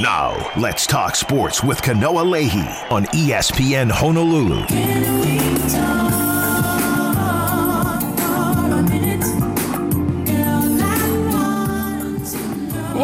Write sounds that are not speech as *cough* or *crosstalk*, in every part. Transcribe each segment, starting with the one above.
Now, let's talk sports with Kanoa Leahey on ESPN Honolulu.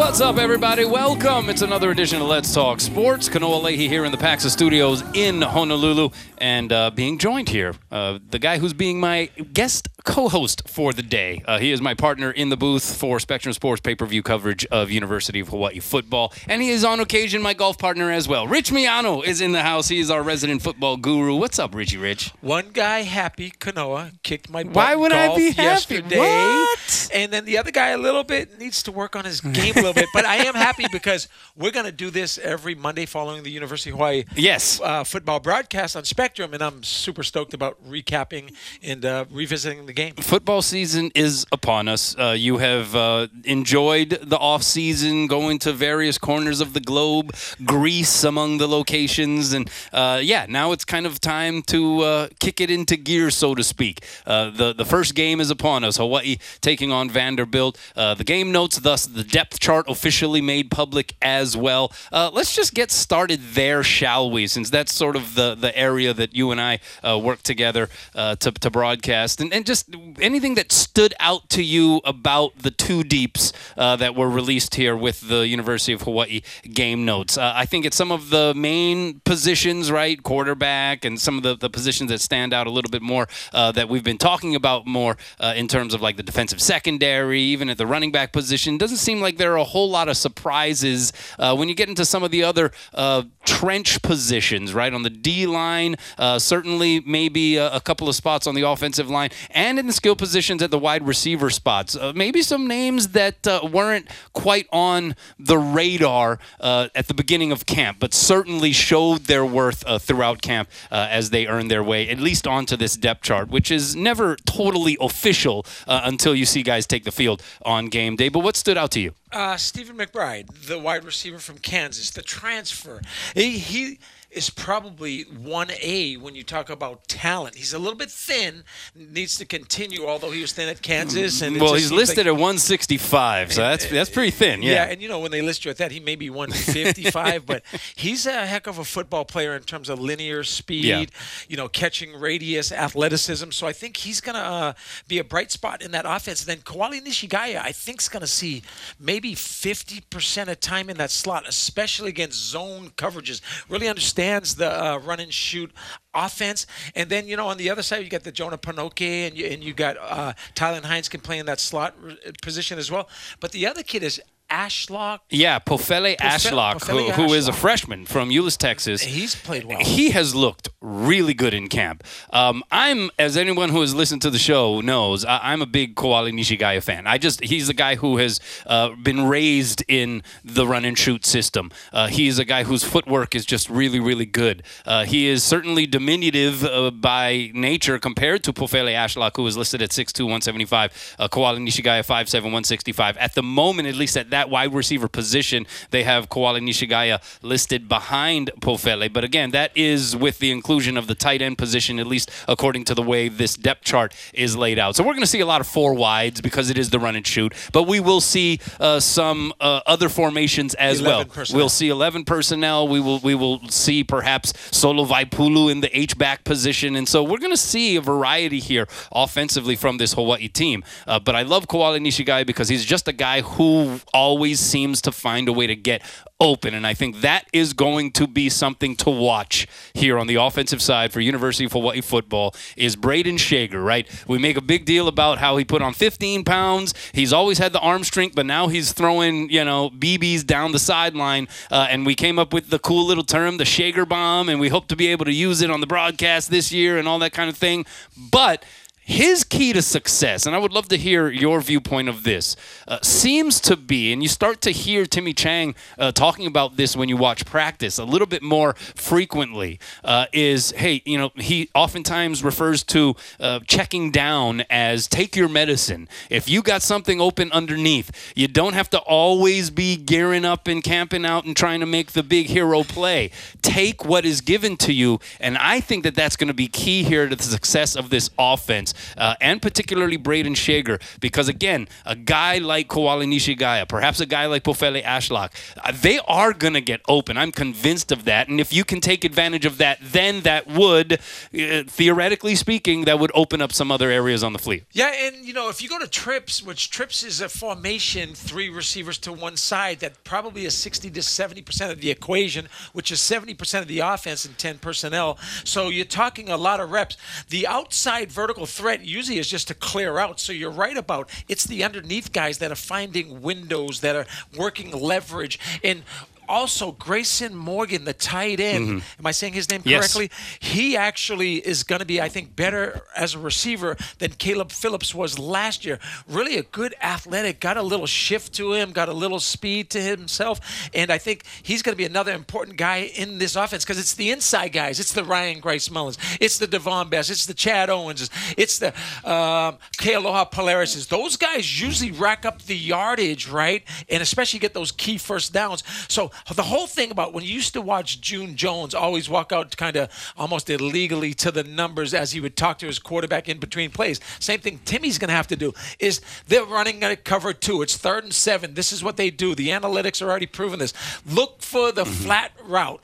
What's up, everybody? Welcome. It's another edition of Let's Talk Sports. Kanoa Leahey here in the Paxa Studios in Honolulu, and uh, being joined here, uh, the guy who's being my guest co-host for the day. Uh, he is my partner in the booth for Spectrum Sports pay-per-view coverage of University of Hawaii football, and he is on occasion my golf partner as well. Rich Miano is in the house. He is our resident football guru. What's up, Richie Rich? One guy happy, Kanoa, kicked my butt Why would I be happy? yesterday. What? And then the other guy a little bit needs to work on his game *laughs* bit. But I am happy because we're going to do this every Monday following the University of Hawaii Yes. uh, football broadcast on Spectrum, and I'm super stoked about recapping and uh, revisiting the game. football season is upon us. Uh, you have uh, enjoyed the off season, going to various corners of the globe, Greece among the locations, and uh, yeah, now it's kind of time to uh, kick it into gear, so to speak. Uh, the the first game is upon us. Hawaii taking on Vanderbilt. Uh, the game notes, thus the depth chart officially made public as well. Uh, let's just get started there, shall we? Since that's sort of the the area that you and I uh, work together uh, to to broadcast, and and just anything that stood out to you about the two deeps uh, that were released here with the University of Hawaii game notes. Uh, I think it's some of the main positions, right? Quarterback and some of the, the positions that stand out a little bit more uh, that we've been talking about more uh, in terms of like the defensive secondary, even at the running back position. Doesn't seem like there are a whole lot of surprises uh, when you get into some of the other trench positions, right? On the D line, certainly maybe a, a couple of spots on the offensive line, and in the skill positions at the wide receiver spots. Maybe some names that weren't quite on the radar uh, at the beginning of camp, but certainly showed their worth uh, throughout camp uh, as they earned their way, at least onto this depth chart, which is never totally official uh, until you see guys take the field on game day. But what stood out to you? Uh, Stephen McBride, the wide receiver from Kansas, the transfer. He, he is probably 1A when you talk about talent. He's a little bit thin, needs to continue, although he was thin at Kansas. And Well, he's listed like- at 165, so that's that's pretty thin. yeah. Yeah. and you know when they list you at that, he may be 155, but he's a heck of a football player in terms of linear speed, Yeah. you know, catching radius, athleticism. So I think he's gonna uh, be a bright spot in that offense. And then Koali Nishigaya, I think, is gonna see maybe 50% of time in that slot, especially against zone coverages. Really understands the uh, run and shoot offense. And then you know on the other side you got the Jonah Panoke and you and you got uh, Tylan Hines can play in that slot position as well. But the other kid is Ashlock. Yeah, Pofele Ashlock, Pofele who, who is a freshman from Euless, Texas. He's played well. He has looked really good in camp. Um, I'm, as anyone who has listened to the show knows, I, I'm a big Koali Nishigaya fan. I just, he's the guy who has uh, been raised in the run and shoot system. Uh, he's a guy whose footwork is just really, really good. Uh, he is certainly diminutive uh, by nature compared to Pofele Ashlock, who is listed at 6'2", 175. Uh, Koali Nishigaya 5'7", 165. At the moment, at least at that wide receiver position, they have Koali Nishigaya listed behind Pofele. But again, that is with the inclusion of the tight end position, at least according to the way this depth chart is laid out. So we're going to see a lot of four wides because it is the run and shoot. But we will see uh, some uh, other formations as well. personnel. We'll see 11 personnel. We will we will see perhaps Solo Vaipulu in the H back position, and so we're going to see a variety here offensively from this Hawaii team. Uh, but I love Koali Nishigaya because he's just a guy who always seems to find a way to get open, and I think that is going to be something to watch here on the offensive side for University of Hawaii football. Is Brayden Schager right? We make a big deal about how he put on 15 pounds. He's always had the arm strength, but now he's throwing you know BBs down the sideline, uh, and we came up with the cool little term, the Schager bomb, and we hope to be able to use it on the broadcast this year and all that kind of thing. But his key to success, and I would love to hear your viewpoint of this, uh, seems to be, and you start to hear Timmy Chang uh, talking about this when you watch practice a little bit more frequently, uh, is hey, you know, he oftentimes refers to uh, checking down as take your medicine. If you got something open underneath, you don't have to always be gearing up and camping out and trying to make the big hero play. Take what is given to you, and I think that that's going to be key here to the success of this offense uh, and particularly Brayden Schager, because again, a guy like Koali Nishigaya, perhaps a guy like Pofele Ashlock, uh, they are going to get open. I'm convinced of that. And if you can take advantage of that, then that would, uh, theoretically speaking, that would open up some other areas on the fleet. Yeah, and you know, if you go to trips, which trips is a formation, three receivers to one side, that probably is 60 to 70 percent of the equation, which is 70 percent of the offense and 10 personnel. So you're talking a lot of reps. The outside vertical threat usually is just to clear out. So you're right about it's the underneath guys that are finding windows, that are working leverage, and also Grayson Morgan, the tight end. Mm-hmm. Am I saying his name correctly? Yes. He actually is going to be, I think, better as a receiver than Caleb Phillips was last year. Really a good athletic, got a little shift to him, got a little speed to himself, and I think he's going to be another important guy in this offense because it's the inside guys. It's the Ryan Grice Mullen. It's the Davone Bess. It's the Chad Owens. It's the um, Kealoha Pilares. Those guys usually rack up the yardage, right? And especially get those key first downs. So the whole thing about when you used to watch June Jones always walk out kind of almost illegally to the numbers as he would talk to his quarterback in between plays. Same thing Timmy's going to have to do is they're running a cover two. It's third and seven. This is what they do. The analytics are already proven this. Look for the mm-hmm. flat route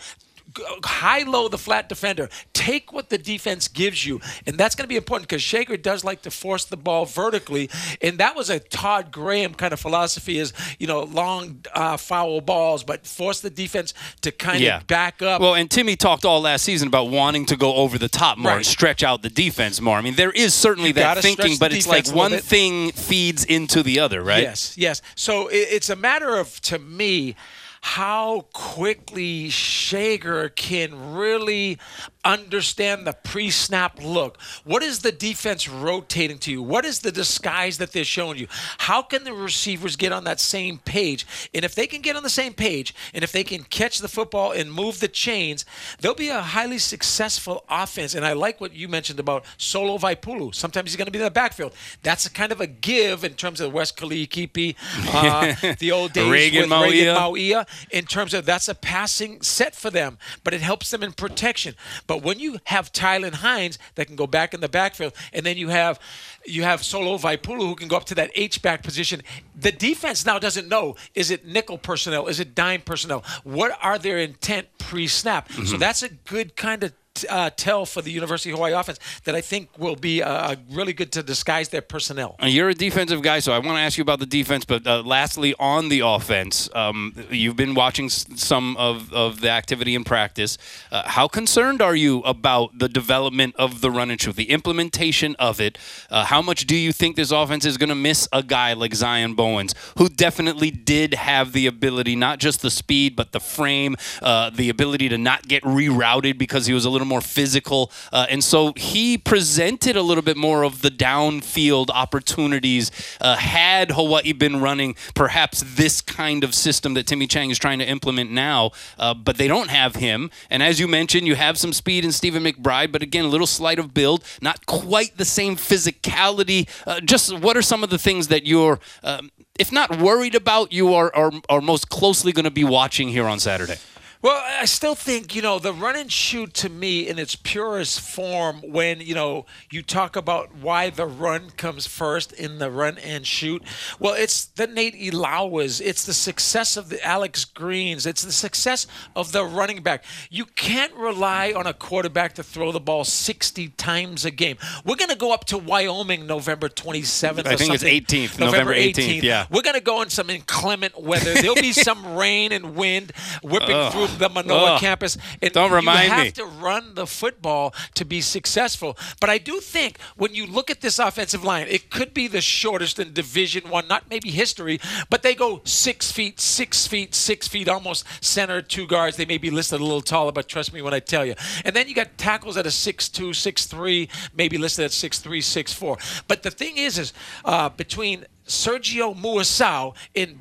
high low the flat defender. Take what the defense gives you, and that's going to be important because Schager does like to force the ball vertically, and that was a Todd Graham kind of philosophy: is you know long uh, foul balls, but force the defense to kind yeah. of back up. Well, and Timmy talked all last season about wanting to go over the top more, right. and stretch out the defense more. I mean, there is certainly you that thinking, but it's like one thing feeds into the other, right? Yes, yes. So it's a matter of to me how quickly Schager can really understand the pre snap look. What is the defense rotating to you? What is the disguise that they're showing you? How can the receivers get on that same page? And if they can get on the same page and if they can catch the football and move the chains, they'll be a highly successful offense. And I like what you mentioned about Solo Vaipulu. Sometimes he's going to be in the backfield. That's a kind of a give in terms of West Kaliikipi, uh, *laughs* the old days Reagan with. Reagan Mauia in terms of that's a passing set for them, but it helps them in protection. But when you have Tylan Hines that can go back in the backfield, and then you have you have Solo Vaipulu who can go up to that H back position. The defense now doesn't know is it nickel personnel, is it dime personnel? What are their intent pre snap? Mm-hmm. So that's a good kind of uh, tell for the University of Hawaii offense that I think will be uh, really good to disguise their personnel. Uh, you're a defensive guy, so I want to ask you about the defense. But uh, lastly, on the offense, um, you've been watching some of, of the activity in practice. Uh, how concerned are you about the development of the run and shoot, the implementation of it? Uh, how much do you think this offense is going to miss a guy like Zion Bowens, who definitely did have the ability, not just the speed, but the frame, the ability to not get rerouted because he was a little little more physical. Uh, and so he presented a little bit more of the downfield opportunities. Uh, had Hawaii been running perhaps this kind of system that Timmy Chang is trying to implement now, uh, but they don't have him. And as you mentioned, you have some speed in Stephen McBride, but again, a little slight of build, not quite the same physicality. Uh, just what are some of the things that you're, um, if not worried about, you are, are, are most closely going to be watching here on Saturday? Well, I still think, you know, the run and shoot to me in its purest form, when, you know, you talk about why the run comes first in the run and shoot, well, it's the Nate Ilaoas. It's the success of the Alex Greens. It's the success of the running back. You can't rely on a quarterback to throw the ball 60 times a game. We're going to go up to Wyoming November 27th. I think it's 18th, November, November 18th, 18th. Yeah. We're going to go in some inclement weather. There'll be *laughs* some rain and wind whipping Ugh. through the Manoa campus. And Don't remind me. You have to run the football to be successful. But I do think when you look at this offensive line, it could be the shortest in Division One, not maybe history, but they go six feet, six feet, six feet, almost center two guards. They may be listed a little taller, but trust me when I tell you. And then you got tackles at a six two, six three, maybe listed at six three, six four. But the thing is, is uh, between Sergio Muasau in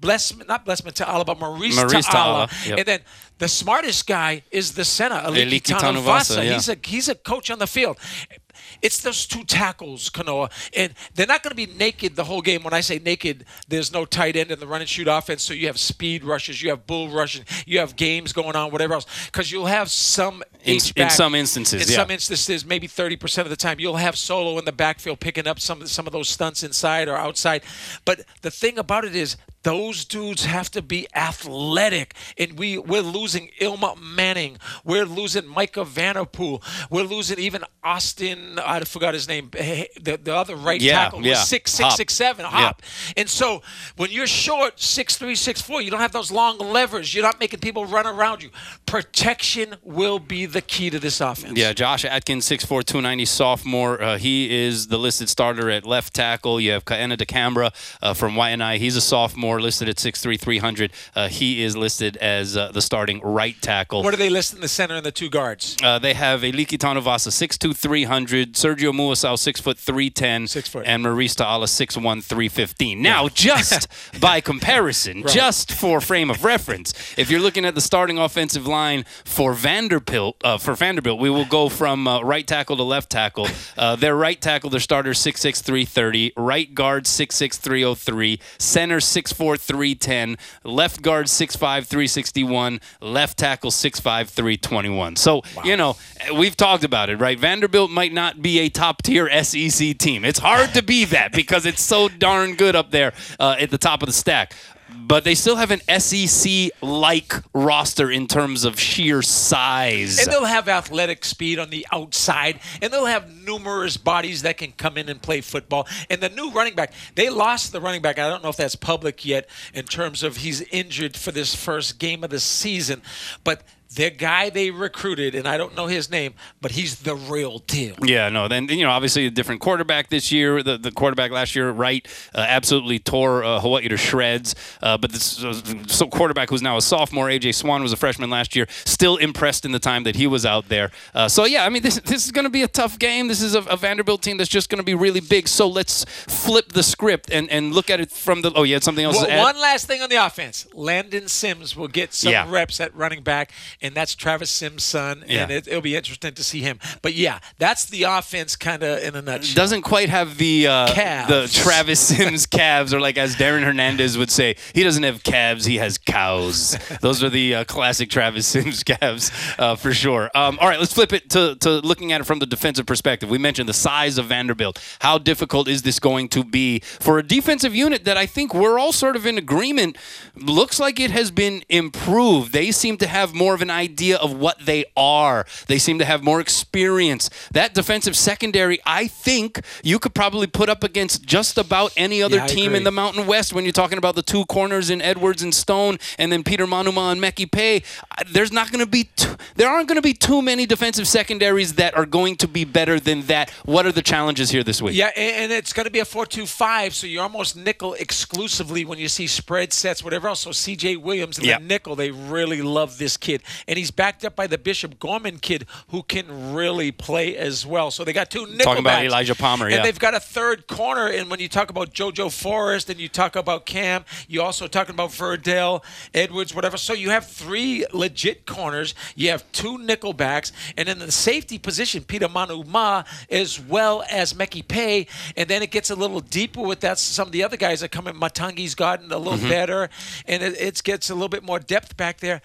Bless, not Blessman Ta'ala, but Maurice, Maurice Ta'ala. Ta'ala. Yep. And then the smartest guy is the center, Aliki Tanuvasa. Yeah. He's a he's a coach on the field. it's those two tackles, Kanoa, and they're not going to be naked the whole game. When I say naked, there's no tight end in the run and shoot offense, so you have speed rushes, you have bull rushes, you have games going on, whatever else, because you'll have some In- in some instances, in yeah. some instances, maybe 30% of the time, you'll have solo in the backfield picking up some some of those stunts inside or outside. But the thing about it is, those dudes have to be athletic, and we we're losing Ilma Manning, we're losing Micah Vanderpool, we're losing even Austin. I forgot his name. The, the other right Yeah, tackle, yeah. was six six Hop. six seven hop. And so when you're short six three six four, you don't have those long levers. You're not making people run around you. Protection will be the key to this offense. Yeah, Josh Atkins, 6'4", 290 sophomore. Uh, he is the listed starter at left tackle. You have Kaena DeCambra uh, from YNI. He's a sophomore, listed at 6'3", 300. Uh, he is listed as uh, the starting right tackle. What are they list in the center and the two guards? Uh, they have Eliki Tanuvasa, 6'2", 300. Sergio Muasau, 6'3", 310. Six foot. And Maurice Ta'ala, 6'1", 315. Now, just *laughs* by comparison, just for frame of reference, if you're looking at the starting offensive line for Vanderbilt, uh, for Vanderbilt, we will go from uh, right tackle to left tackle. Uh, their right tackle, their starter, 6'6", 330. Right guard, 6'6", 303. Center, 6'4", 310. Left guard, 6'5", 361. Left tackle, 6'5", 321. So, you know, we've talked about it, right? Vanderbilt might not be a top tier SEC team. It's hard to be that because it's so darn good up there uh, at the top of the stack. But they still have an SEC like roster in terms of sheer size. And they'll have athletic speed on the outside, and they'll have numerous bodies that can come in and play football. And the new running back, they lost the running back. I don't know if that's public yet in terms of he's injured for this first game of the season, but the guy they recruited, and I don't know his name, but he's the real deal. Yeah, no. Then you know, obviously a different quarterback this year. The, the quarterback last year, Wright, uh, absolutely tore uh, Hawaii to shreds. Uh, but this uh, so quarterback who's now a sophomore, AJ Swann was a freshman last year. Still impressed in the time that he was out there. Uh, so yeah, I mean, this this is going to be a tough game. This is a, a Vanderbilt team that's just going to be really big. So let's flip the script and, and look at it from the. Oh, you had something else Well, to add? one last thing on the offense. Landon Sims will get some Yeah. reps at running back, and that's Travis Sims' son, Yeah. and it, it'll be interesting to see him. But yeah, that's the offense kind of in a nutshell. doesn't quite have the uh, the Travis *laughs* Sims calves, or like as Darren Hernandez would say, he doesn't have calves, he has cows. *laughs* Those are the uh, classic Travis Sims calves uh, for sure. Um, all right, let's flip it to, to looking at it from the defensive perspective. We mentioned the size of Vanderbilt. How difficult is this going to be for a defensive unit that I think we're all sort of in agreement looks like it has been improved. They seem to have more of an idea of what they are. They seem to have more experience. That defensive secondary, I think you could probably put up against just about any other Yeah, team in the Mountain West when you're talking about the two corners in Edwards and Stone and then Peter Manuma and Meki Pei. There's not going to be too, there aren't going to be too many defensive secondaries that are going to be better than that. What are the challenges here this week? Yeah, and, it's going to be a four-two-five, so you're almost nickel exclusively when you see spread sets, whatever else. So C.J. Williams and Yeah. the nickel, they really love this kid, and he's backed up by the Bishop Gorman kid, who can really play as well. So they got two nickel Talking about backs. Elijah Palmer, yeah. and they've got a third corner. And when you talk about JoJo Forrest and you talk about Cam, you also talking about Verdell, Edwards, whatever. So you have three legit corners. You have two nickel backs, and in the safety position, Peter Manuma as well as Meki Pei. And then it gets a little deeper with that. Some of the other guys that come in. Matangi's gotten a little Mm-hmm. better, and it, it gets a little bit more depth back there.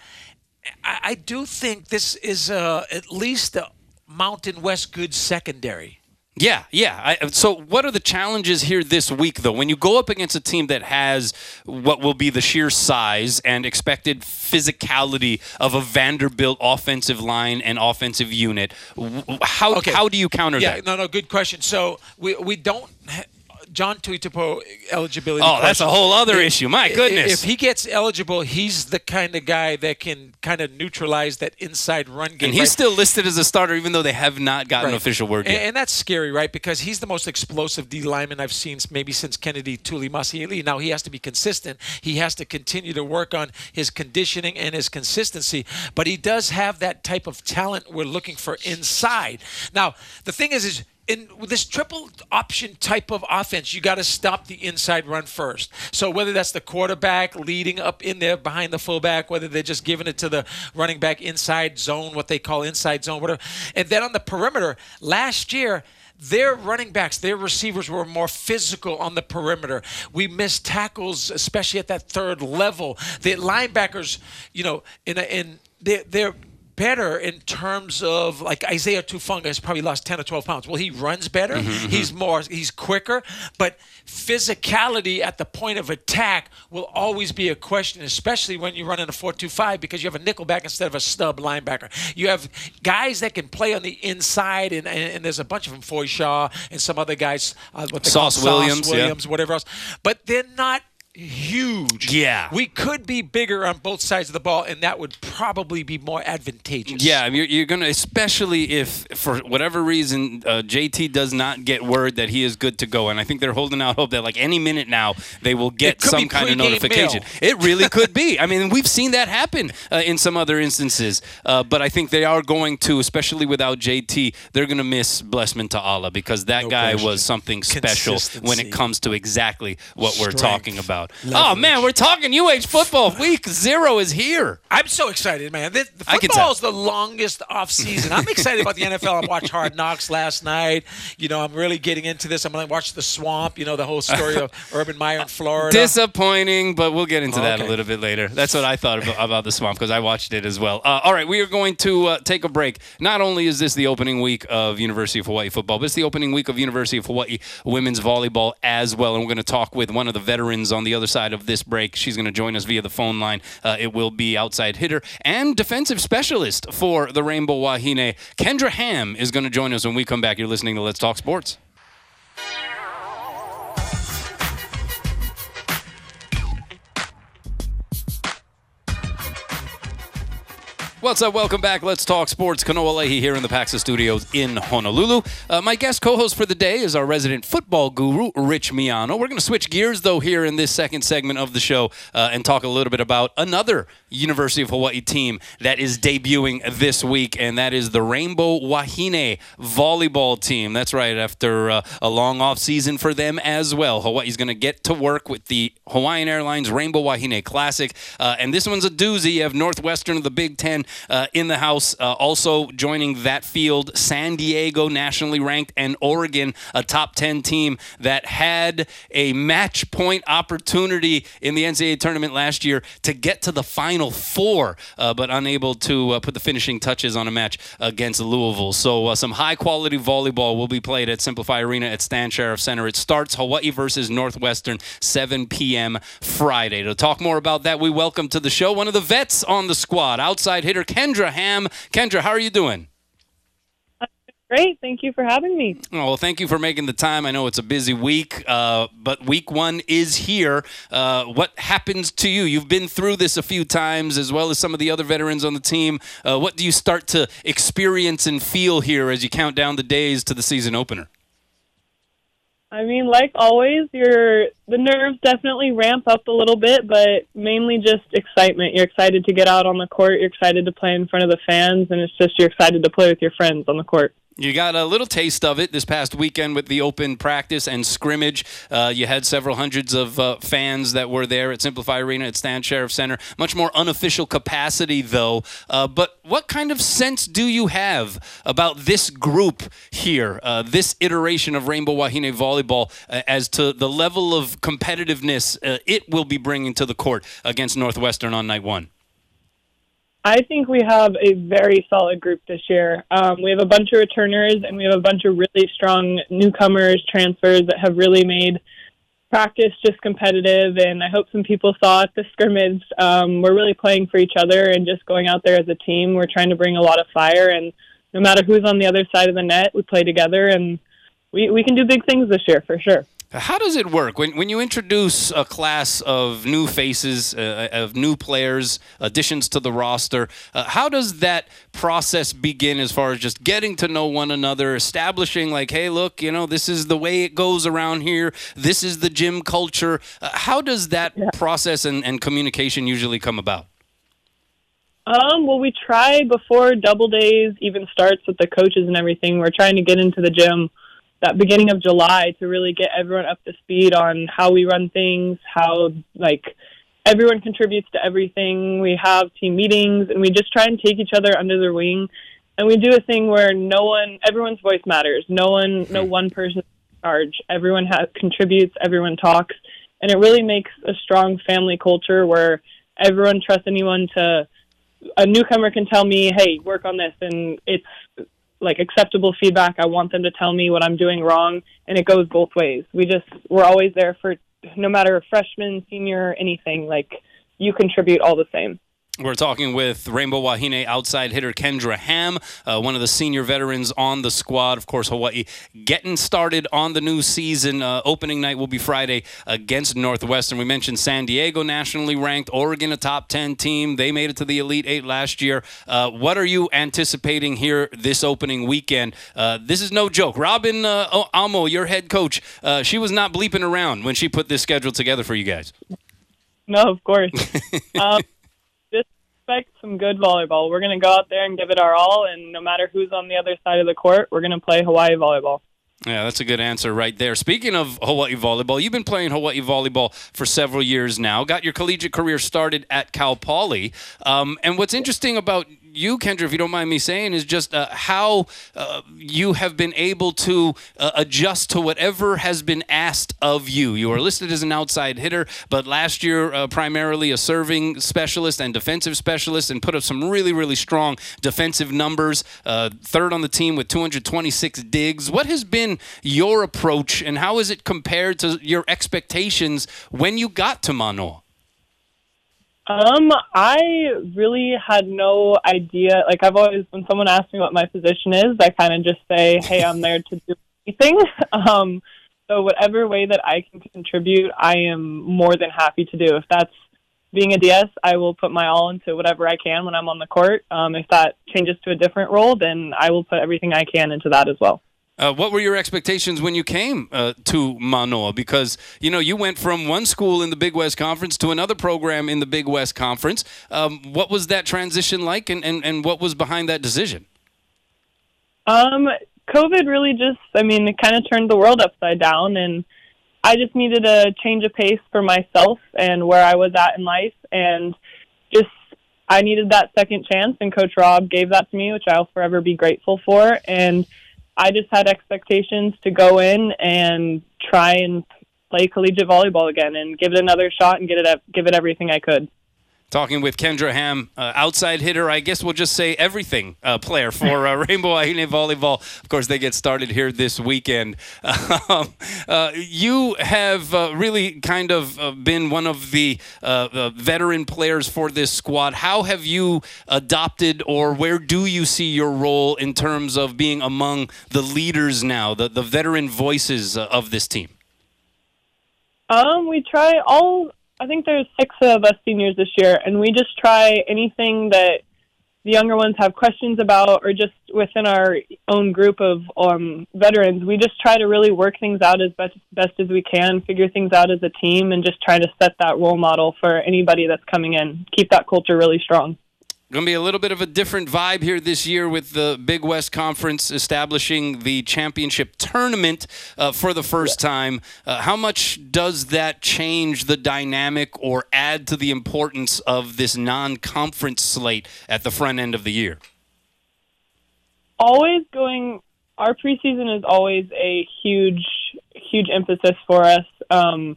I, I do think this is uh, at least a Mountain West good secondary. Yeah, yeah. I, so, what are the challenges here this week, though? When you go up against a team that has what will be the sheer size and expected physicality of a Vanderbilt offensive line and offensive unit, how Okay. how do you counter Yeah, that? no, no, good question. So we we don't. John Tuitapo eligibility. Oh, that's a whole other If- issue. My goodness. If he gets eligible, he's the kind of guy that can kind of neutralize that inside run game. and he's right? still listed as a starter, even though they have not gotten Right. official word and, yet. and that's scary, right? Because he's the most explosive D lineman I've seen maybe since Kennedy Tulimasealii. Now he has to be consistent. He has to continue to work on his conditioning and his consistency. But he does have that type of talent we're looking for inside. Now the thing is, is in this triple option type of offense, you got to stop the inside run first. So whether that's the quarterback leading up in there behind the fullback, whether they're just giving it to the running back inside zone, what they call inside zone, whatever. And then on the perimeter, last year their running backs, their receivers were more physical on the perimeter. We missed tackles, especially at that third level. The linebackers, you know, in a, in they're, they're better in terms of like Isaiah Tufunga has probably lost 10 or 12 pounds. Well, he runs better. Mm-hmm, he's more, he's quicker, but physicality at the point of attack will always be a question, especially when you run in a 4-2-5 because you have a nickelback instead of a stub linebacker. You have guys that can play on the inside, and, and, and there's a bunch of them, Foy Shaw and some other guys, uh, what Sauce Williams, Sauce Williams, yeah. whatever else, but they're not huge. Yeah. We could be bigger on both sides of the ball, and that would probably be more advantageous. Yeah, you're, you're going to, especially if for whatever reason uh, JT does not get word that he is good to go. And I think they're holding out hope that, like, any minute now, they will get some kind of notification. Mail. It really could be. I mean, we've seen that happen uh, in some other instances. Uh, but I think they are going to, especially without JT, they're going to miss Blessman Ta'ala because that No guy question. was something special when it comes to exactly what we're talking about. Oh, Leverage. man, we're talking UH football. Week zero is here. I'm so excited, man. The, the football is the longest off season. I'm excited about the NFL. I watched Hard Knocks last night. You know, I'm really getting into this. I'm going to watch The Swamp. You know, the whole story of *laughs* Urban Meyer in Florida. Disappointing, but we'll get into that a little bit later. That's what I thought about, about the swamp because I watched it as well. Uh, all right, we are going to uh, take a break. Not only is this the opening week of University of Hawaii football, but it's the opening week of University of Hawaii women's volleyball as well. And we're going to talk with one of the veterans on the other side of this break. She's going to join us via the phone line. Uh, it will be outside hitter and defensive specialist for the Rainbow Wahine. Kendra Ham is going to join us when we come back. You're listening to Let's Talk Sports. What's up? Welcome back. Let's talk sports. Kanoa Leahey here in the Paxa Studios in Honolulu. Uh, my guest co-host for the day is our resident football guru, Rich Miano. We're going to switch gears though here in this second segment of the show uh, and talk a little bit about another University of Hawaii team that is debuting this week, and that is the Rainbow Wahine volleyball team. That's right. After uh, a long off season for them as well, Hawaii's going to get to work with the Hawaiian Airlines Rainbow Wahine Classic, uh, and this one's a doozy. You have Northwestern of the Big Ten uh, in the house. Uh, also joining that field, San Diego, nationally ranked, and Oregon, a top 10 team that had a match point opportunity in the NCAA tournament last year to get to the final four, uh, but unable to uh, put the finishing touches on a match against Louisville. So, uh, some high quality volleyball will be played at SimpliFi Arena at Stan Sheriff Center. It starts Hawaii versus Northwestern, 7 p.m. Friday. To talk more about that, we welcome to the show one of the vets on the squad, outside hitter Kendra Ham. Kendra, how are you doing? Great. Thank you for having me. Oh, well, thank you for making the time. I know it's a busy week, uh, but week one is here. Uh, what happens to you? You've been through this a few times, as well as some of the other veterans on the team. Uh, what do you start to experience and feel here as you count down the days to the season opener? I mean, like always, your the nerves definitely ramp up a little bit, but mainly just excitement. You're excited to get out on the court. You're excited to play in front of the fans, and it's just you're excited to play with your friends on the court. You got a little taste of it this past weekend with the open practice and scrimmage. Uh, you had several hundreds of uh, fans that were there at SimpliFi Arena at Stan Sheriff Center. Much more unofficial capacity, though. Uh, but what kind of sense do you have about this group here, uh, this iteration of Rainbow Wahine Volleyball, uh, as to the level of competitiveness uh, it will be bringing to the court against Northwestern on night one? I think we have a very solid group this year. Um, we have a bunch of returners, and we have a bunch of really strong newcomers, transfers that have really made practice just competitive. And I hope some people saw at the scrimmage. Um, we're really playing for each other and just going out there as a team. We're trying to bring a lot of fire, and no matter who's on the other side of the net, we play together, and we, we can do big things this year for sure. How does it work when when you introduce a class of new faces, uh, of new players, additions to the roster? Uh, how does that process begin as far as just getting to know one another, establishing like, hey, look, you know, this is the way it goes around here. This is the gym culture. Uh, how does that process and, and communication usually come about? Um, well, we try before double days even starts with the coaches and everything. We're trying to get into the gym that beginning of July to really get everyone up to speed on how we run things, how like everyone contributes to everything. We have team meetings and we just try and take each other under their wing and we do a thing where no one, everyone's voice matters. No one, hmm. no one person in charge. Everyone ha- contributes. Everyone talks, and it really makes a strong family culture where everyone trusts anyone to. A newcomer can tell me, "Hey, work on this," and it's like acceptable feedback. I want them to tell me what I'm doing wrong, and it goes both ways. We just we're always there for no matter freshman, senior, anything. Like you contribute all the same. We're talking with Rainbow Wahine outside hitter Kendra Ham, uh, one of the senior veterans on the squad. Of course, Hawaii getting started on the new season. Uh, opening night will be Friday against Northwestern. We mentioned San Diego nationally ranked, Oregon a top 10 team. They made it to the Elite Eight last year. Uh, what are you anticipating here this opening weekend? Uh, this is no joke. Robyn uh, Amo, your head coach, uh, she was not bleeping around when she put this schedule together for you guys. No, of course. *laughs* um, expect some good volleyball. We're going to go out there and give it our all, and no matter who's on the other side of the court, we're going to play Hawaii volleyball. Yeah, that's a good answer right there. Speaking of Hawaii volleyball, you've been playing Hawaii volleyball for several years now. Got your collegiate career started at Cal Poly. Um, and what's interesting about you, Kendra, if you don't mind me saying, is just uh, how uh, you have been able to uh, adjust to whatever has been asked of you. You are listed as an outside hitter, but last year, uh, primarily a serving specialist and defensive specialist, and put up some really, really strong defensive numbers. Uh, third on the team with 226 digs. What has been your approach, and how is it compared to your expectations when you got to Manoa? Um, I really had no idea. Like I've always, when someone asks me what my position is, I kind of just say, "Hey, I'm there to do *laughs* anything." um, so whatever way that I can contribute, I am more than happy to do. If that's being a DS, I will put my all into whatever I can when I'm on the court. Um, if that changes to a different role, then I will put everything I can into that as well. Uh, what were your expectations when you came uh, to Manoa? Because you know you went from one school in the Big West Conference to another program in the Big West Conference. Um, what was that transition like, and, and, and what was behind that decision? Um, COVID really just, I mean, it kind of turned the world upside down, and I just needed a change of pace for myself and where I was at in life, and just I needed that second chance, and Coach Rob gave that to me, which I'll forever be grateful for, and I just had expectations to go in and try and play collegiate volleyball again and give it another shot and get it give it everything I could. Talking with Kendra Ham, uh, outside hitter, I guess we'll just say everything uh, player for uh, *laughs* Rainbow Wahine Volleyball. Of course, they get started here this weekend. *laughs* Um, uh, you have uh, really kind of uh, been one of the veteran players for this squad. How have you adopted, or where do you see your role in terms of being among the leaders now, the, the veteran voices of this team? Um, we try all I think there's six of us seniors this year, and we just try anything that the younger ones have questions about, or just within our own group of um, veterans. We just try to really work things out as best, best as we can, figure things out as a team, and just try to set that role model for anybody that's coming in. Keep that culture really strong. Going to be a little bit of a different vibe here this year with the Big West Conference establishing the championship tournament uh, for the first yeah. time. Uh, how much does that change the dynamic or add to the importance of this non conference slate at the front end of the year? Always going, our preseason is always a huge, huge emphasis for us. Um,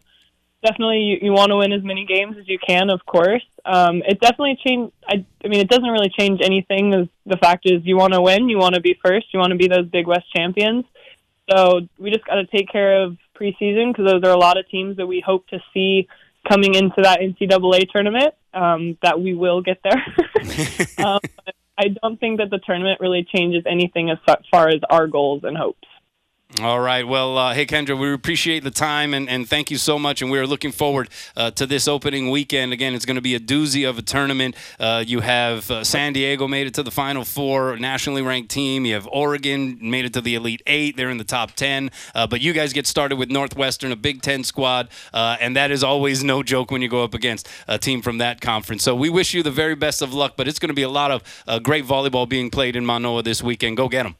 definitely you, you want to win as many games as you can, of course. Um, it definitely changed. I, I mean, it doesn't really change anything. The fact is, you want to win, you want to be first, you want to be those Big West champions. So we just got to take care of preseason because those are a lot of teams that we hope to see coming into that NCAA tournament. Um, that we will get there. *laughs* *laughs* um, I don't think that the tournament really changes anything as far as our goals and hopes. All right. Well, uh, hey, Kendra, we appreciate the time and, and thank you so much. And we're looking forward uh, to this opening weekend. Again, it's going to be a doozy of a tournament. Uh, you have uh, San Diego made it to the Final Four, nationally ranked team. You have Oregon made it to the Elite Eight. They're in the top 10. Uh, but you guys get started with Northwestern, a Big Ten squad. Uh, and that is always no joke when you go up against a team from that conference. So we wish you the very best of luck. But it's going to be a lot of great volleyball being played in Manoa this weekend. Go get them.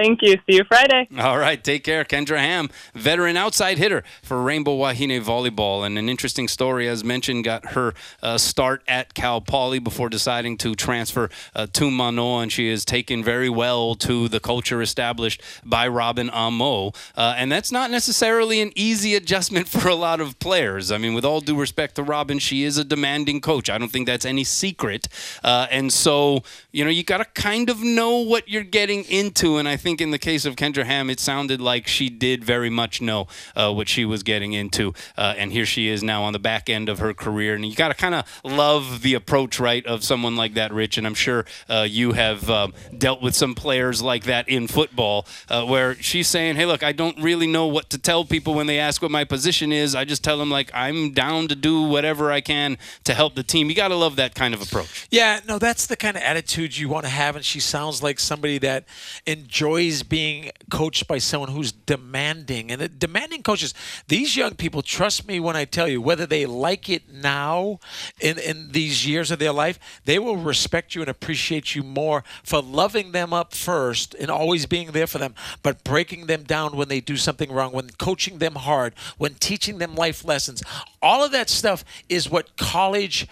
Thank you. See you Friday. All right, take care. Kendra Ham, veteran outside hitter for Rainbow Wahine Volleyball. And an interesting story, as mentioned, got her uh, start at Cal Poly before deciding to transfer uh, to Manoa. And she has taken very well to the culture established by Robin Amo. Uh, and that's not necessarily an easy adjustment for a lot of players. I mean, with all due respect to Robyn, she is a demanding coach. I don't think that's any secret. Uh, and so, you know, you got to kind of know what you're getting into. And I think think in the case of Kendra Ham, it sounded like she did very much know uh, what she was getting into. Uh, and here she is now on the back end of her career. And you got to kind of love the approach, right, of someone like that, Rich. And I'm sure uh, you have um, dealt with some players like that in football uh, where she's saying, hey, look, I don't really know what to tell people when they ask what my position is. I just tell them, like, I'm down to do whatever I can to help the team. You got to love that kind of approach. Yeah, no, that's the kind of attitude you want to have. And she sounds like somebody that enjoys enjoys being coached by someone who's demanding. And demanding coaches, these young people, trust me when I tell you, whether they like it now in, in these years of their life, they will respect you and appreciate you more for loving them up first and always being there for them, but breaking them down when they do something wrong, when coaching them hard, when teaching them life lessons. All of that stuff is what college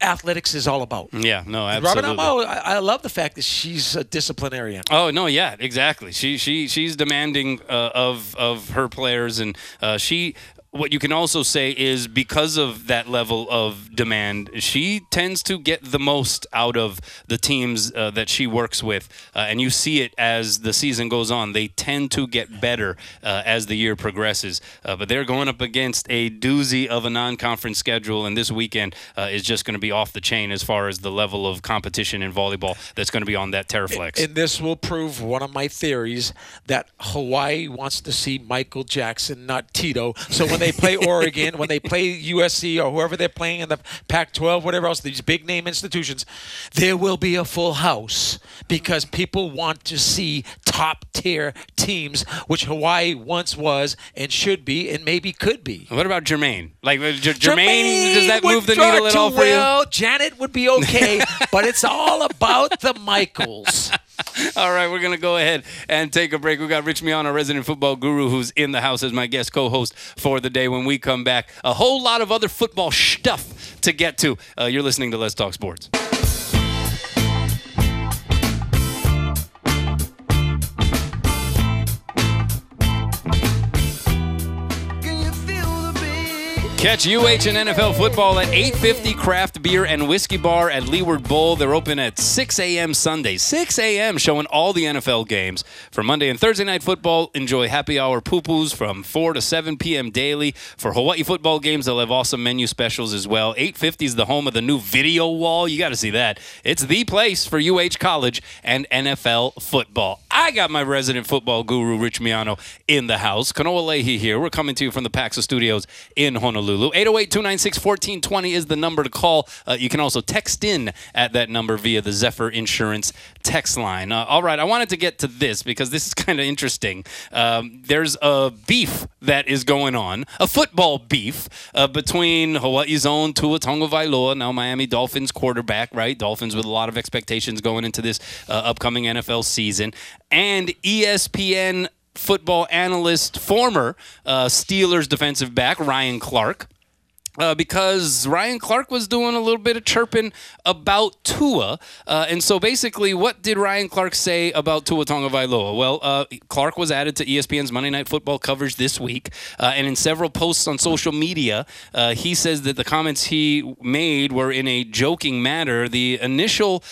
athletics is all about. Yeah, no, absolutely. Robin Amo, I, I, love the fact that she's a disciplinarian. Oh no, yeah, exactly. She she she's demanding uh, of of her players, and uh, she what you can also say is because of that level of demand, she tends to get the most out of the teams uh, that she works with. Uh, and you see it as the season goes on. They tend to get better uh, as the year progresses. Uh, but they're going up against a doozy of a non conference schedule. And this weekend uh, is just going to be off the chain as far as the level of competition in volleyball that's going to be on that Taraflex. And this will prove one of my theories that Hawaii wants to see Michael Jackson, not Tito. So when they play *laughs* Oregon, when they play USC or whoever they're playing in the Pac-12, whatever else, these big name institutions, there will be a full house because people want to see top tier teams, which Hawaii once was and should be and maybe could be. What about Jermaine? Like uh, J- Jermaine, does that move the needle at all for well. you? Janet would be okay, *laughs* but it's all about the Michaels. *laughs* All right, we're going to go ahead and take a break. We got Rich Miano, resident football guru, who's in the house as my guest co host for the day. When we come back, a whole lot of other football stuff to get to. Uh, you're listening to Let's Talk Sports. Catch UH and NFL football at 850 Craft Beer and Whiskey Bar at Leeward Bowl. They're open at 6 a.m. Sunday. 6 a.m. showing all the NFL games. For Monday and Thursday night football, enjoy happy hour poo-poos from 4 to 7 p.m. daily. For Hawaii football games, they'll have awesome menu specials as well. 850 is the home of the new video wall. You got to see that. It's the place for UH college and NFL football. I got my resident football guru, Rich Miano, in the house. Kanoa Leahey here. We're coming to you from the Paxa Studios in Honolulu. Honolulu. 808 296 1420 is the number to call. Uh, you can also text in at that number via the Zephyr Insurance text line. Uh, all right, I wanted to get to this because this is *laughs* kind of interesting. Um, there's a beef that is going on, a football beef uh, between Hawaii's own Tua Tagovailoa, now Miami Dolphins quarterback, right? Dolphins with a lot of expectations going into this uh, upcoming NFL season, and ESPN football analyst, former uh, Steelers defensive back Ryan Clark. Uh, because Ryan Clark was doing a little bit of chirping about Tua. Uh, and so basically, what did Ryan Clark say about Tua Tagovailoa? Well, uh, Clark was added to ESPN's Monday Night Football coverage this week. Uh, and in several posts on social media, uh, he says that the comments he made were in a joking manner. The initial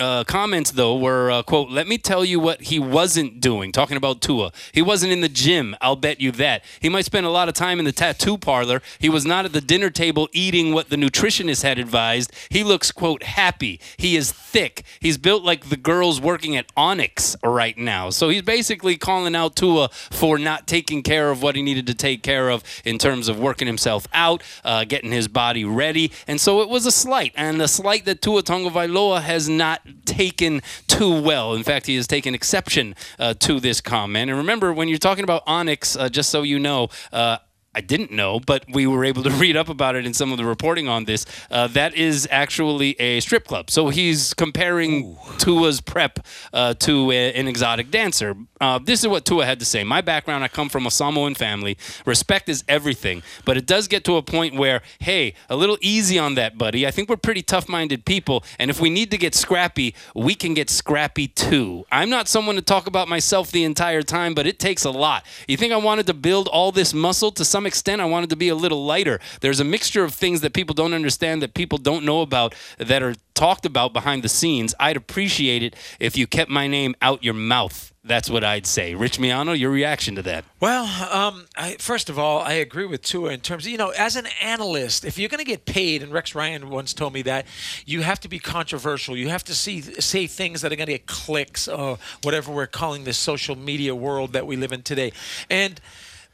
uh, comments though were uh, quote let me tell you what he wasn't doing talking about tua. He wasn't in the gym i'll bet you that. He might spend a lot of time in the tattoo parlor. He was not at the dinner table eating what the nutritionist had advised. He looks quote happy. He is thick. He's built like the girls working at onyx right now. So he's basically calling out tua for not taking care of what he needed to take care of in terms of working himself out uh, getting his body ready. And so it was a slight and a slight that tua Tagovailoa has not taken too well. In fact, he has taken exception uh, to this comment. And remember, when you're talking about Onyx, uh, just so you know, uh, I didn't know, but we were able to *laughs* read up about it in some of the reporting on this. Uh, that is actually a strip club. So he's comparing Ooh. Tua's prep uh, to a, an exotic dancer. Uh, this is what Tua had to say. My background, I come from a Samoan family. Respect is everything. But it does get to a point where, hey, a little easy on that, buddy. I think we're pretty tough minded people. And if we need to get scrappy, we can get scrappy too. I'm not someone to talk about myself the entire time, but it takes a lot. You think I wanted to build all this muscle to some some extent, I wanted to be a little lighter. There's a mixture of things that people don't understand, that people don't know about, that are talked about behind the scenes. I'd appreciate it if you kept my name out your mouth. That's what I'd say. Rich Miano, your reaction to that? Well, um, I, first of all, I agree with Tua in terms of, you know, as an analyst, if you're going to get paid, and Rex Ryan once told me that, you have to be controversial. You have to see say things that are going to get clicks or whatever we're calling this social media world that we live in today. And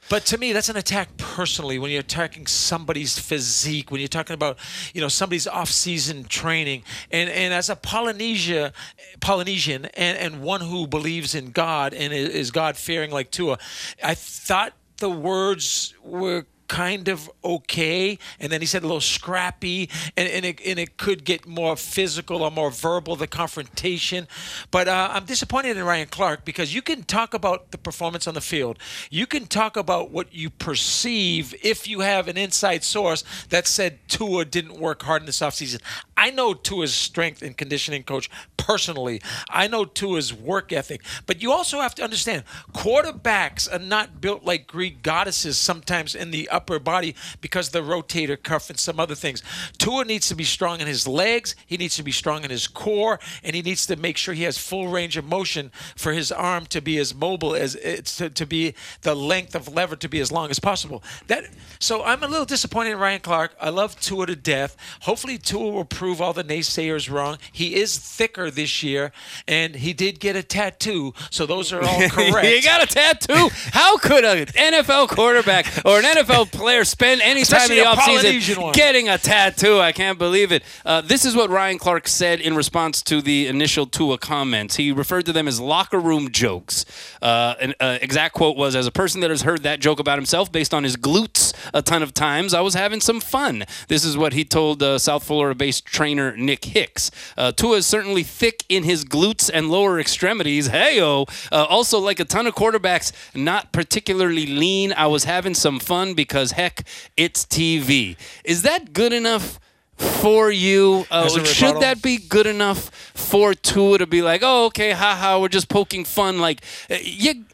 but to me, that's an attack personally when you're attacking somebody's physique, when you're talking about, you know, somebody's off-season training. And and as a Polynesia, Polynesian and, and one who believes in God and is God-fearing like Tua, I thought the words were kind of okay and then he said a little scrappy and, and, it, and it could get more physical or more verbal the confrontation. But uh, i'm disappointed in ryan clark because you can talk about the performance on the field. You can talk about what you perceive if you have an inside source that said tua didn't work hard in this offseason. I know tua's strength and conditioning coach personally. I know tua's work ethic. But you also have to understand quarterbacks are not built like greek goddesses sometimes in the upper body because the rotator cuff and some other things. Tua needs to be strong in his legs, he needs to be strong in his core, and he needs to make sure he has full range of motion for his arm to be as mobile as it's to, to be the length of lever to be as long as possible. That so I'm a little disappointed in Ryan Clark. I love Tua to death. Hopefully Tua will prove all the naysayers wrong. He is thicker this year, and he did get a tattoo, so those are all *laughs* correct. he got a tattoo. How could an NFL quarterback or an NFL players spend any time in the offseason getting a tattoo. I can't believe it. Uh, this is what Ryan Clark said in response to the initial Tua comments. He referred to them as locker room jokes. Uh, an uh, exact quote was As a person that has heard that joke about himself based on his glutes a ton of times, I was having some fun. This is what he told uh, South Florida based trainer Nick Hicks. Uh, Tua is certainly thick in his glutes and lower extremities. Hey, oh. also, like a ton of quarterbacks, not particularly lean. I was having some fun because because heck, it's TV. Is that good enough? for you? Uh, should that be good enough for Tua to be like, oh, okay, haha, we're just poking fun? Like, uh, you,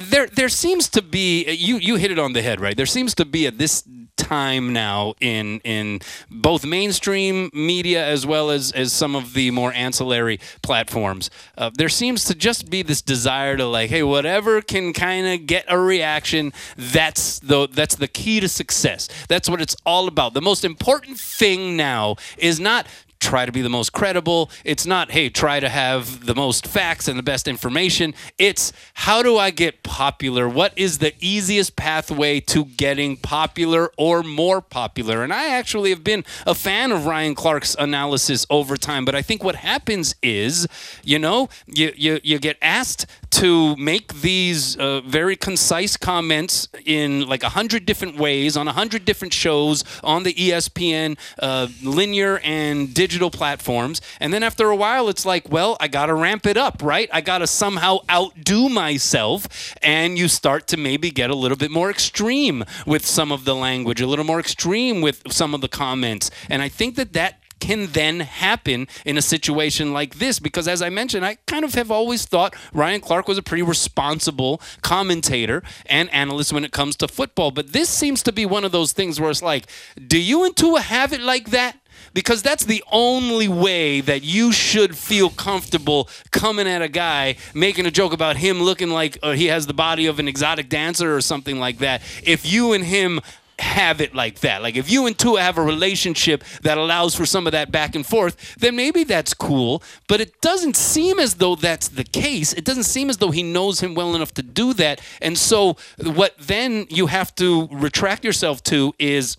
there, there seems to be you, you hit it on the head, right? There seems to be at this time now in in both mainstream media as well as as some of the more ancillary platforms. Uh, there seems to just be this desire to like, hey, whatever can kind of get a reaction. That's the that's the key to success. That's what it's all about. The most important thing now is not try to be the most credible. It's not, hey, try to have the most facts and the best information. It's how do I get popular? What is the easiest pathway to getting popular or more popular? And I actually have been a fan of Ryan Clark's analysis over time, but I think what happens is, you know, you, you, you get asked to make these uh, very concise comments in like a hundred different ways on a hundred different shows on the ESPN uh, linear and digital platforms. And then after a while, it's like, well, I got to ramp it up, right? I got to somehow outdo myself. And you start to maybe get a little bit more extreme with some of the language, a little more extreme with some of the comments. And I think that that can then happen in a situation like this. Because as I mentioned I kind of have always thought Ryan Clark was a pretty responsible commentator and analyst when it comes to football. But this seems to be one of those things where it's like do you and Tua have it like that? Because that's the only way that you should feel comfortable coming at a guy making a joke about him looking like uh, he has the body of an exotic dancer or something like that. If you and him have it like that. Like if you and Tua have a relationship that allows for some of that back and forth, then maybe that's cool. But it doesn't seem as though that's the case. It doesn't seem as though he knows him well enough to do that. And so what then you have to retract yourself to is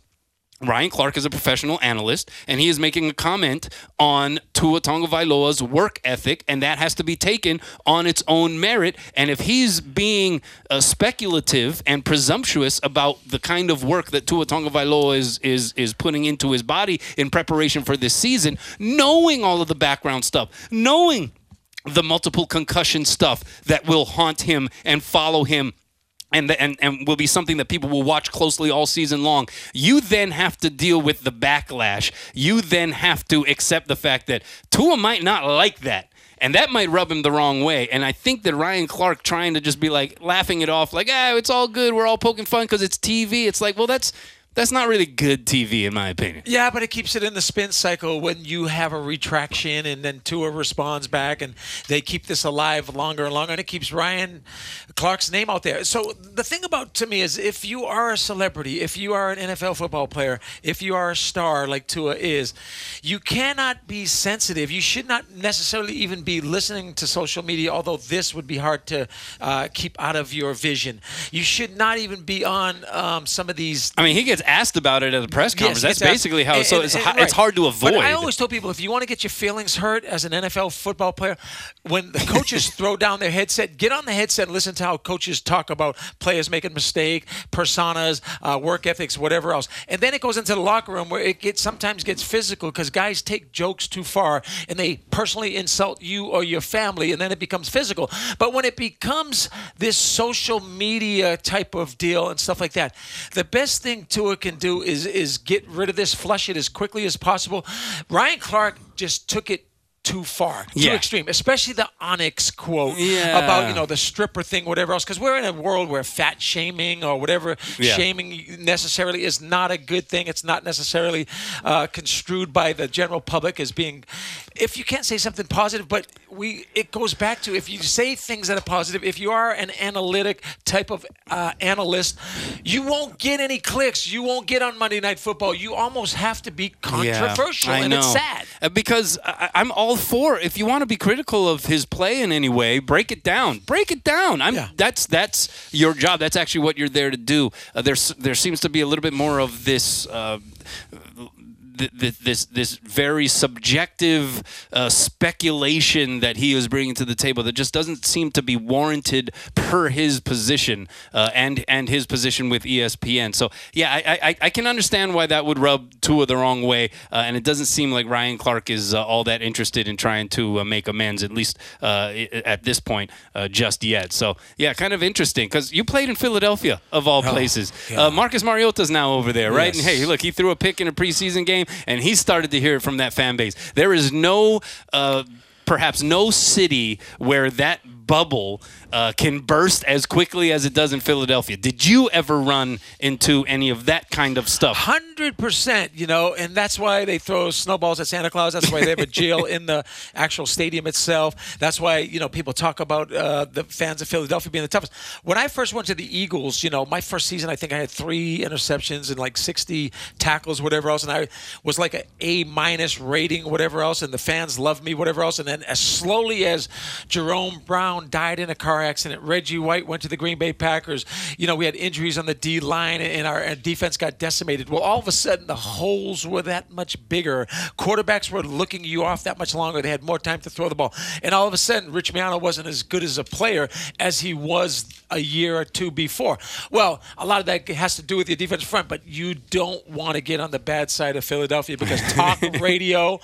Ryan Clark is a professional analyst, and he is making a comment on Tua Tagovailoa's work ethic, and that has to be taken on its own merit. And if he's being uh, speculative and presumptuous about the kind of work that Tua Tagovailoa is is is putting into his body in preparation for this season, knowing all of the background stuff, knowing the multiple concussion stuff that will haunt him and follow him and, and and will be something that people will watch closely all season long. You then have to deal with the backlash. You then have to accept the fact that Tua might not like that. And that might rub him the wrong way. And I think that Ryan Clark trying to just be like laughing it off, like, ah, it's all good. We're all poking fun because it's TV. It's like, well, that's that's not really good TV, in my opinion. Yeah, but it keeps it in the spin cycle when you have a retraction and then Tua responds back, and they keep this alive longer and longer, and it keeps Ryan Clark's name out there. So the thing about to me is, if you are a celebrity, if you are an NFL football player, if you are a star like Tua is, you cannot be sensitive. You should not necessarily even be listening to social media, although this would be hard to uh, keep out of your vision. You should not even be on um, some of these. I mean, he gets asked about it at a press conference. Yes, That's basically how. and- so it's, and- right. it's hard to avoid. But I always tell people if you want to get your feelings hurt as an NFL football player, when the coaches *laughs* throw down their headset, get on the headset and listen to how coaches talk about players making mistake, personas, uh, work ethics, whatever else, and then it goes into the locker room where it gets sometimes gets physical because guys take jokes too far and they personally insult you or your family, and then it becomes physical. But when it becomes this social media type of deal and stuff like that, the best thing Tua can do is is get rid of this, flush it as quickly as possible. Ryan Clark just took it too far, too Yeah. extreme, especially the Onyx quote Yeah. about you know the stripper thing, whatever else. Because we're in a world where fat shaming or whatever Yeah. shaming necessarily is not a good thing. It's not necessarily uh, construed by the general public as being. If you can't say something positive, but we it goes back to if you say things that are positive. If you are an analytic type of uh, analyst, you won't get any clicks. You won't get on Monday Night Football. You almost have to be controversial, and it's sad. Uh, Because I, I'm all for if you want to be critical of his play in any way, break it down. Break it down. I'm Yeah. that's that's your job. That's actually what you're there to do. Uh, there's there seems to be a little bit more of this. Uh, th- th- this this very subjective uh, speculation that he is bringing to the table that just doesn't seem to be warranted per his position uh, and and his position with ESPN. So yeah, I, I I can understand why that would rub Tua the wrong way, uh, and it doesn't seem like Ryan Clark is uh, all that interested in trying to uh, make amends at least uh, at this point uh, just yet. So yeah, kind of interesting because you played in Philadelphia of all places. Uh, Marcus Mariota's now over there, right? And hey, look, he threw a pick in a preseason game, and he started to hear it from that fan base. There is no, uh, perhaps no city where that bubble uh, can burst as quickly as it does in Philadelphia. Did you ever run into any of that kind of stuff? Hundred percent, you know, and that's why they throw snowballs at Santa Claus. That's why they have a jail in the actual stadium itself. That's why you know people talk about uh, the fans of Philadelphia being the toughest. When I first went to the Eagles, you know, my first season, I think I had three interceptions and like sixty tackles, whatever else, and I was like a A minus rating, whatever else, and the fans loved me, whatever else. And then as slowly as Jerome Brown died in a car accident, Reggie White went to the Green Bay Packers. You know, we had injuries on the D line, and our, defense got decimated. Well, all of a sudden, the holes were that much bigger. Quarterbacks were looking you off that much longer. They had more time to throw the ball, and all of a sudden, Rich Miano wasn't as good as a player as he was a year or two before. Well, a lot of that has to do with your defensive front, but you don't want to get on the bad side of Philadelphia because talk *laughs* radio,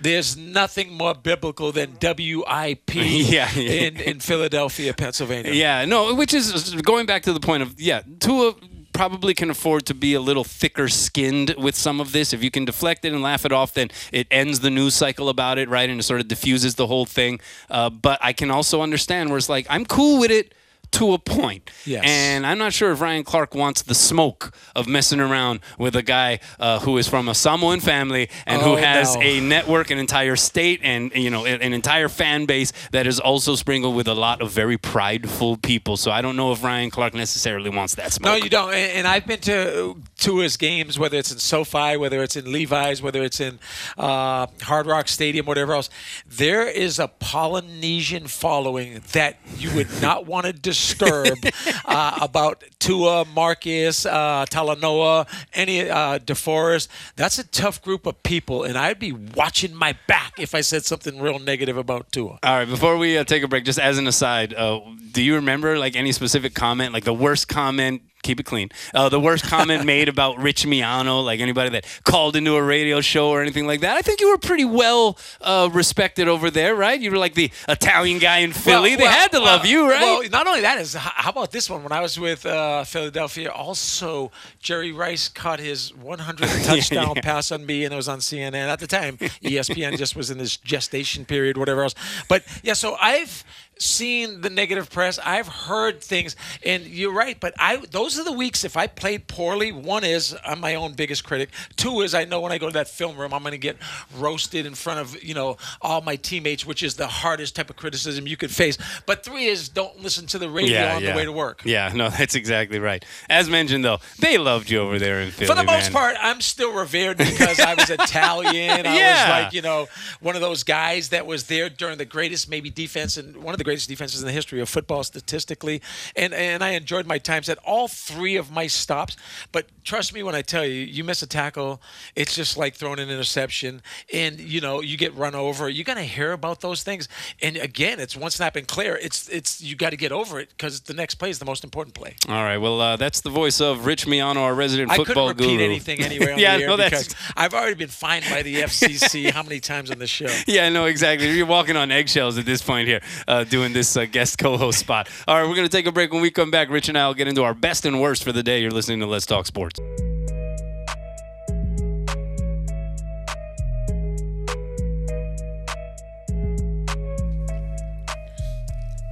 there's nothing more biblical than WIP *laughs* Yeah, yeah. in in Philadelphia, Pennsylvania. Yeah, no, which is going back to the point of yeah, Tua probably can afford to be a little thicker skinned with some of this. If you can deflect it and laugh it off, then it ends the news cycle about it, right? And it sort of diffuses the whole thing. Uh, but I can also understand where it's like I'm cool with it to a point. Yes. And I'm not sure if Ryan Clark wants the smoke of messing around with a guy uh, who is from a Samoan family and who Oh, has no. a network, an entire state, and you know an entire fan base that is also sprinkled with a lot of very prideful people. So I don't know if Ryan Clark necessarily wants that smoke. No, you don't. And, and I've been to to his games, whether it's in SoFi, whether it's in Levi's, whether it's in uh, Hard Rock Stadium, whatever else. There is a Polynesian following that you would not want to disturb *laughs* uh, about Tua, Marcus, uh, Talanoa, any uh, DeForest. That's a tough group of people, and I'd be watching my back if I said something real negative about Tua. All right, before we uh, take a break, just as an aside, uh, do you remember like any specific comment, like the worst comment keep it clean. Uh, the worst comment made *laughs* about Rich Miano, like anybody that called into a radio show or anything like that. I think you were pretty well uh, respected over there, right? You were like the Italian guy in Philly. Well, they well, had to love uh, you, right? Well, not only that is how about this one? When I was with uh, Philadelphia, also Jerry Rice caught his 100th *laughs* touchdown Yeah. pass on me, and it was on CNN at the time. ESPN just was in this gestation period, whatever else. But yeah, so I've seen the negative press. I've heard things, and you're right. But I those are the weeks if I played poorly. One is I'm my own biggest critic. Two is I know when I go to that film room, I'm going to get roasted in front of you know all my teammates, which is the hardest type of criticism you could face. But three is don't listen to the radio on the way to work. Yeah, no, *laughs* that's exactly right. As mentioned, though, they loved you over there in Philly. For the most man. part, I'm still revered because I was Italian. *laughs* I Yeah. was like, you know, one of those guys that was there during the greatest maybe defense and one of the greatest defenses in the history of football statistically. And and I enjoyed my times at all three of my stops. But trust me when I tell you, you miss a tackle, it's just like throwing an interception and you know, you get run over. You're gonna hear about those things. And again, it's one snap and clear. It's it's you gotta get over it because the next play is the most important play. All right, well, uh, that's the voice of Rich Miano, our resident I football couldn't repeat guru. anything anyway *laughs* on yeah, the air no, because that's. I've already been fined by the FCC *laughs* how many times on the show. Yeah, no, exactly. You're walking on eggshells at this point here, uh, doing this uh, guest co-host spot. All right, we're gonna take a break. When we come back, Rich and I will get into our best and worst for the day. You're listening to Let's Talk Sports.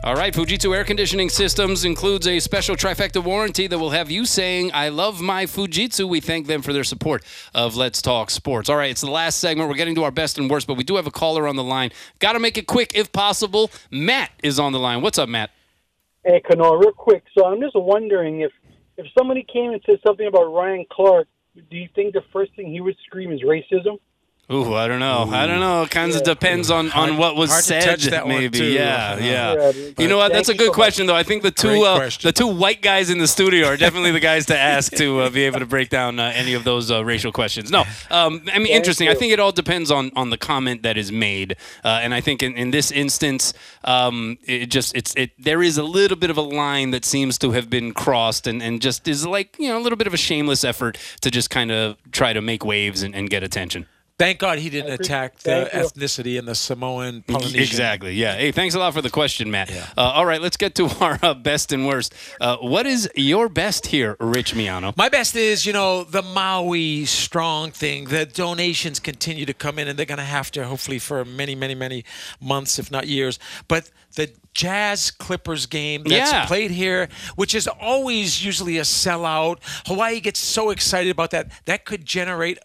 All right, Fujitsu Air Conditioning Systems includes a special trifecta warranty that will have you saying, I love my Fujitsu. We thank them for their support of Let's Talk Sports. All right, it's the last segment. We're getting to our best and worst, but we do have a caller on the line. Got to make it quick if possible. Matt is on the line. What's up, Matt? Hey, Kanoa, real quick. So I'm just wondering if if somebody came and said something about Ryan Clark, do you think the first thing he would scream is racism? Ooh, I don't know. I don't know. It kind of depends on, on what was hard to said. touch that one, maybe. too. Yeah, Yeah. yeah. Yeah, You know what? That's a good so much. question, though. I think the two uh, the two white guys in the studio are definitely the guys to ask to uh, be able to break down uh, any of those uh, racial questions. No, um, I mean interesting. I think it all depends on on the comment that is made, uh, and I think in, in this instance, um, it just it's it there is a little bit of a line that seems to have been crossed, and and just is like you know a little bit of a shameless effort to just kind of try to make waves and, and get attention. Thank God he didn't attack the ethnicity and the Samoan Polynesian. Exactly. Yeah. Hey, thanks a lot for the question, Matt. Uh, all right, let's get to *laughs* our uh, best and worst. Uh, what is your best here, Rich Miano? My best is, you know, the Maui strong thing. The donations continue to come in, and they're going to have to, hopefully, for many, many, many months, if not years. But the Jazz Clippers game that's Yeah. played here, which is always usually a sellout. Hawaii gets so excited about that. That could generate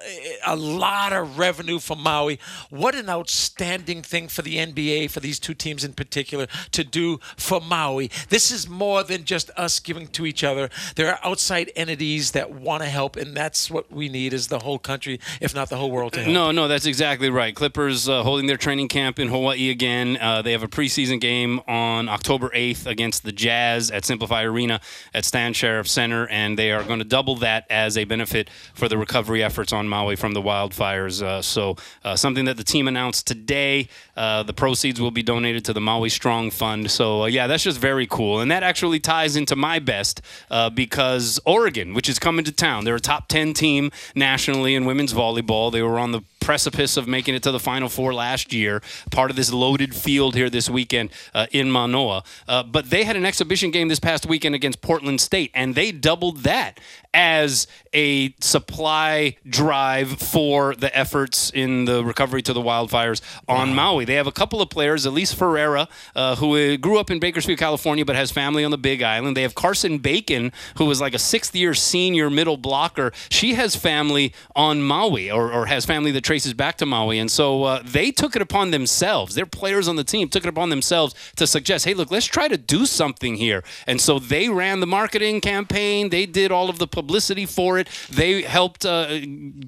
a, lot of revenue for Maui. What an outstanding thing for the NBA, for these two teams in particular, to do for Maui. This is more than just us giving to each other. There are outside entities that want to help, and that's what we need is the whole country, if not the whole world, to help. No, no, that's exactly right. Clippers uh, holding their training camp in Hawaii again. Uh, they have a preseason game on October 8th against the Jazz at SimpliFi Arena at Stan Sheriff Center, and they are going to double that as a benefit for the recovery efforts on Maui from the wildfires. Uh, so, uh, something that the team announced today. Uh, the proceeds will be donated to the Maui Strong Fund. So, uh, yeah, that's just very cool. And that actually ties into my best uh, because Oregon, which is coming to town, they're a top 10 team nationally in women's volleyball. They were on the precipice of making it to the Final Four last year, part of this loaded field here this weekend uh, in Manoa. Uh, but they had an exhibition game this past weekend against Portland State, and they doubled that as a supply drive for the efforts in the recovery to the wildfires on Maui. They have a couple of players, Elise Ferreira, uh, who uh, grew up in Bakersfield, California, but has family on the Big Island. They have Carson Bacon, who is like a sixth year senior middle blocker. She has family on Maui, or, or has family that traces back to Maui, and so uh, they took it upon themselves. Their players on the team took it upon themselves to suggest, "Hey, look, let's try to do something here." And so they ran the marketing campaign. They did all of the publicity for it. They helped uh,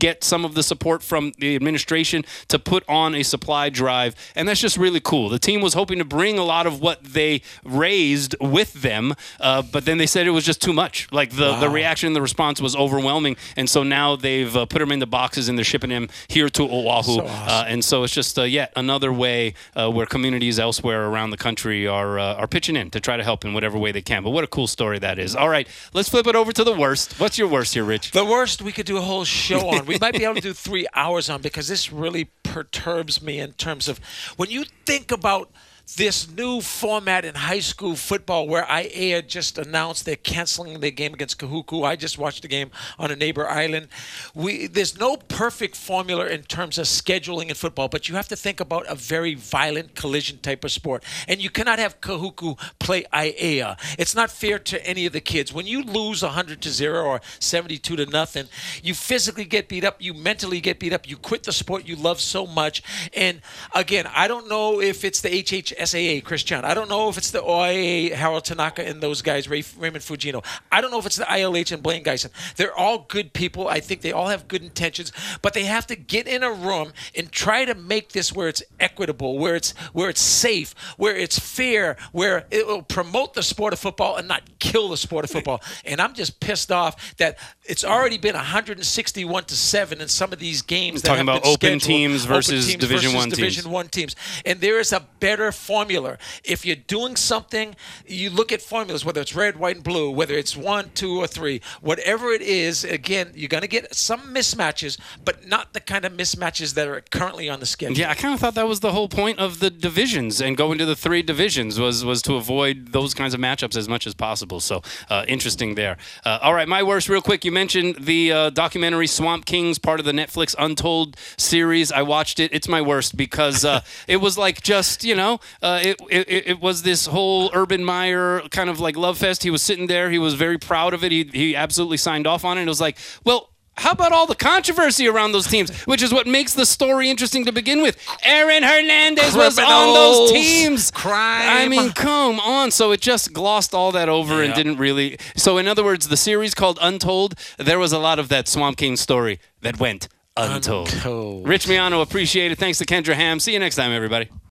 get some of the support from the administration to put on a supply drive, and that's just really cool. The team was hoping to bring a lot of what they raised with them, uh, but then they said it was just too much. Like the, the reaction and the response was overwhelming, and so now they've uh, put them in the boxes and they're shipping them here to Oahu. So awesome. uh, and so it's just uh, yet another way uh, where communities elsewhere around the country are uh, are pitching in to try to help in whatever way they can. But what a cool story that is. All right, let's flip it over to the worst. What's your worst here, Rich? The worst we could do a whole show on. We might be able to do *laughs* three hours on because this really perturbs me in terms of when you think about this new format in high school football where IAEA just announced they're canceling their game against Kahuku. I just watched the game on a neighbor island. We there's no perfect formula in terms of scheduling in football, but you have to think about a very violent collision type of sport. And you cannot have Kahuku play IAEA. It's not fair to any of the kids. When you lose 100 to 0 or 72 to nothing, you physically get beat up, you mentally get beat up, you quit the sport you love so much. And again, I don't know if it's the HHSAA, Christian. I don't know if it's the OIA, Harold Tanaka, and those guys, Ray, Raymond Fujino. I don't know if it's the ILH and Blane Gaison. They're all good people. I think they all have good intentions, but they have to get in a room and try to make this where it's equitable, where it's where it's safe, where it's fair, where it will promote the sport of football and not kill the sport of football. And I'm just pissed off that it's already been 161 to seven in some of these games. that Talking have about been open teams Open versus teams Division versus One teams. Division one teams. And there is a better formula. If you're doing something, you look at formulas, whether it's red, white, and blue, whether it's one, two, or three, whatever it is. Again, you're going to get some mismatches, but not the kind of mismatches that are currently on the schedule. Yeah, I kind of thought that was the whole point of the divisions and going to the three divisions was was to avoid those kinds of matchups as much as possible. So uh, interesting there. Uh, all right, my worst, real quick. You mentioned the uh, documentary Swamp Kings, part of the Netflix Untold series. I watched it. It's my worst because uh, *laughs* it was like just you know, uh, it, it it was this whole Urban Meyer kind of like love fest. He was sitting there. He was very proud of it. He he absolutely signed off on it. It was like, well. How about all the controversy around those teams, which is what makes the story interesting to begin with? Aaron Hernandez was on those teams. crime. I mean, come on. So it just glossed all that over and didn't really. So, in other words, the series called Untold, there was a lot of that Swamp King story that went untold. Untold. Rich Miano, appreciate it. Thanks to Kendra Ham. See you next time, everybody.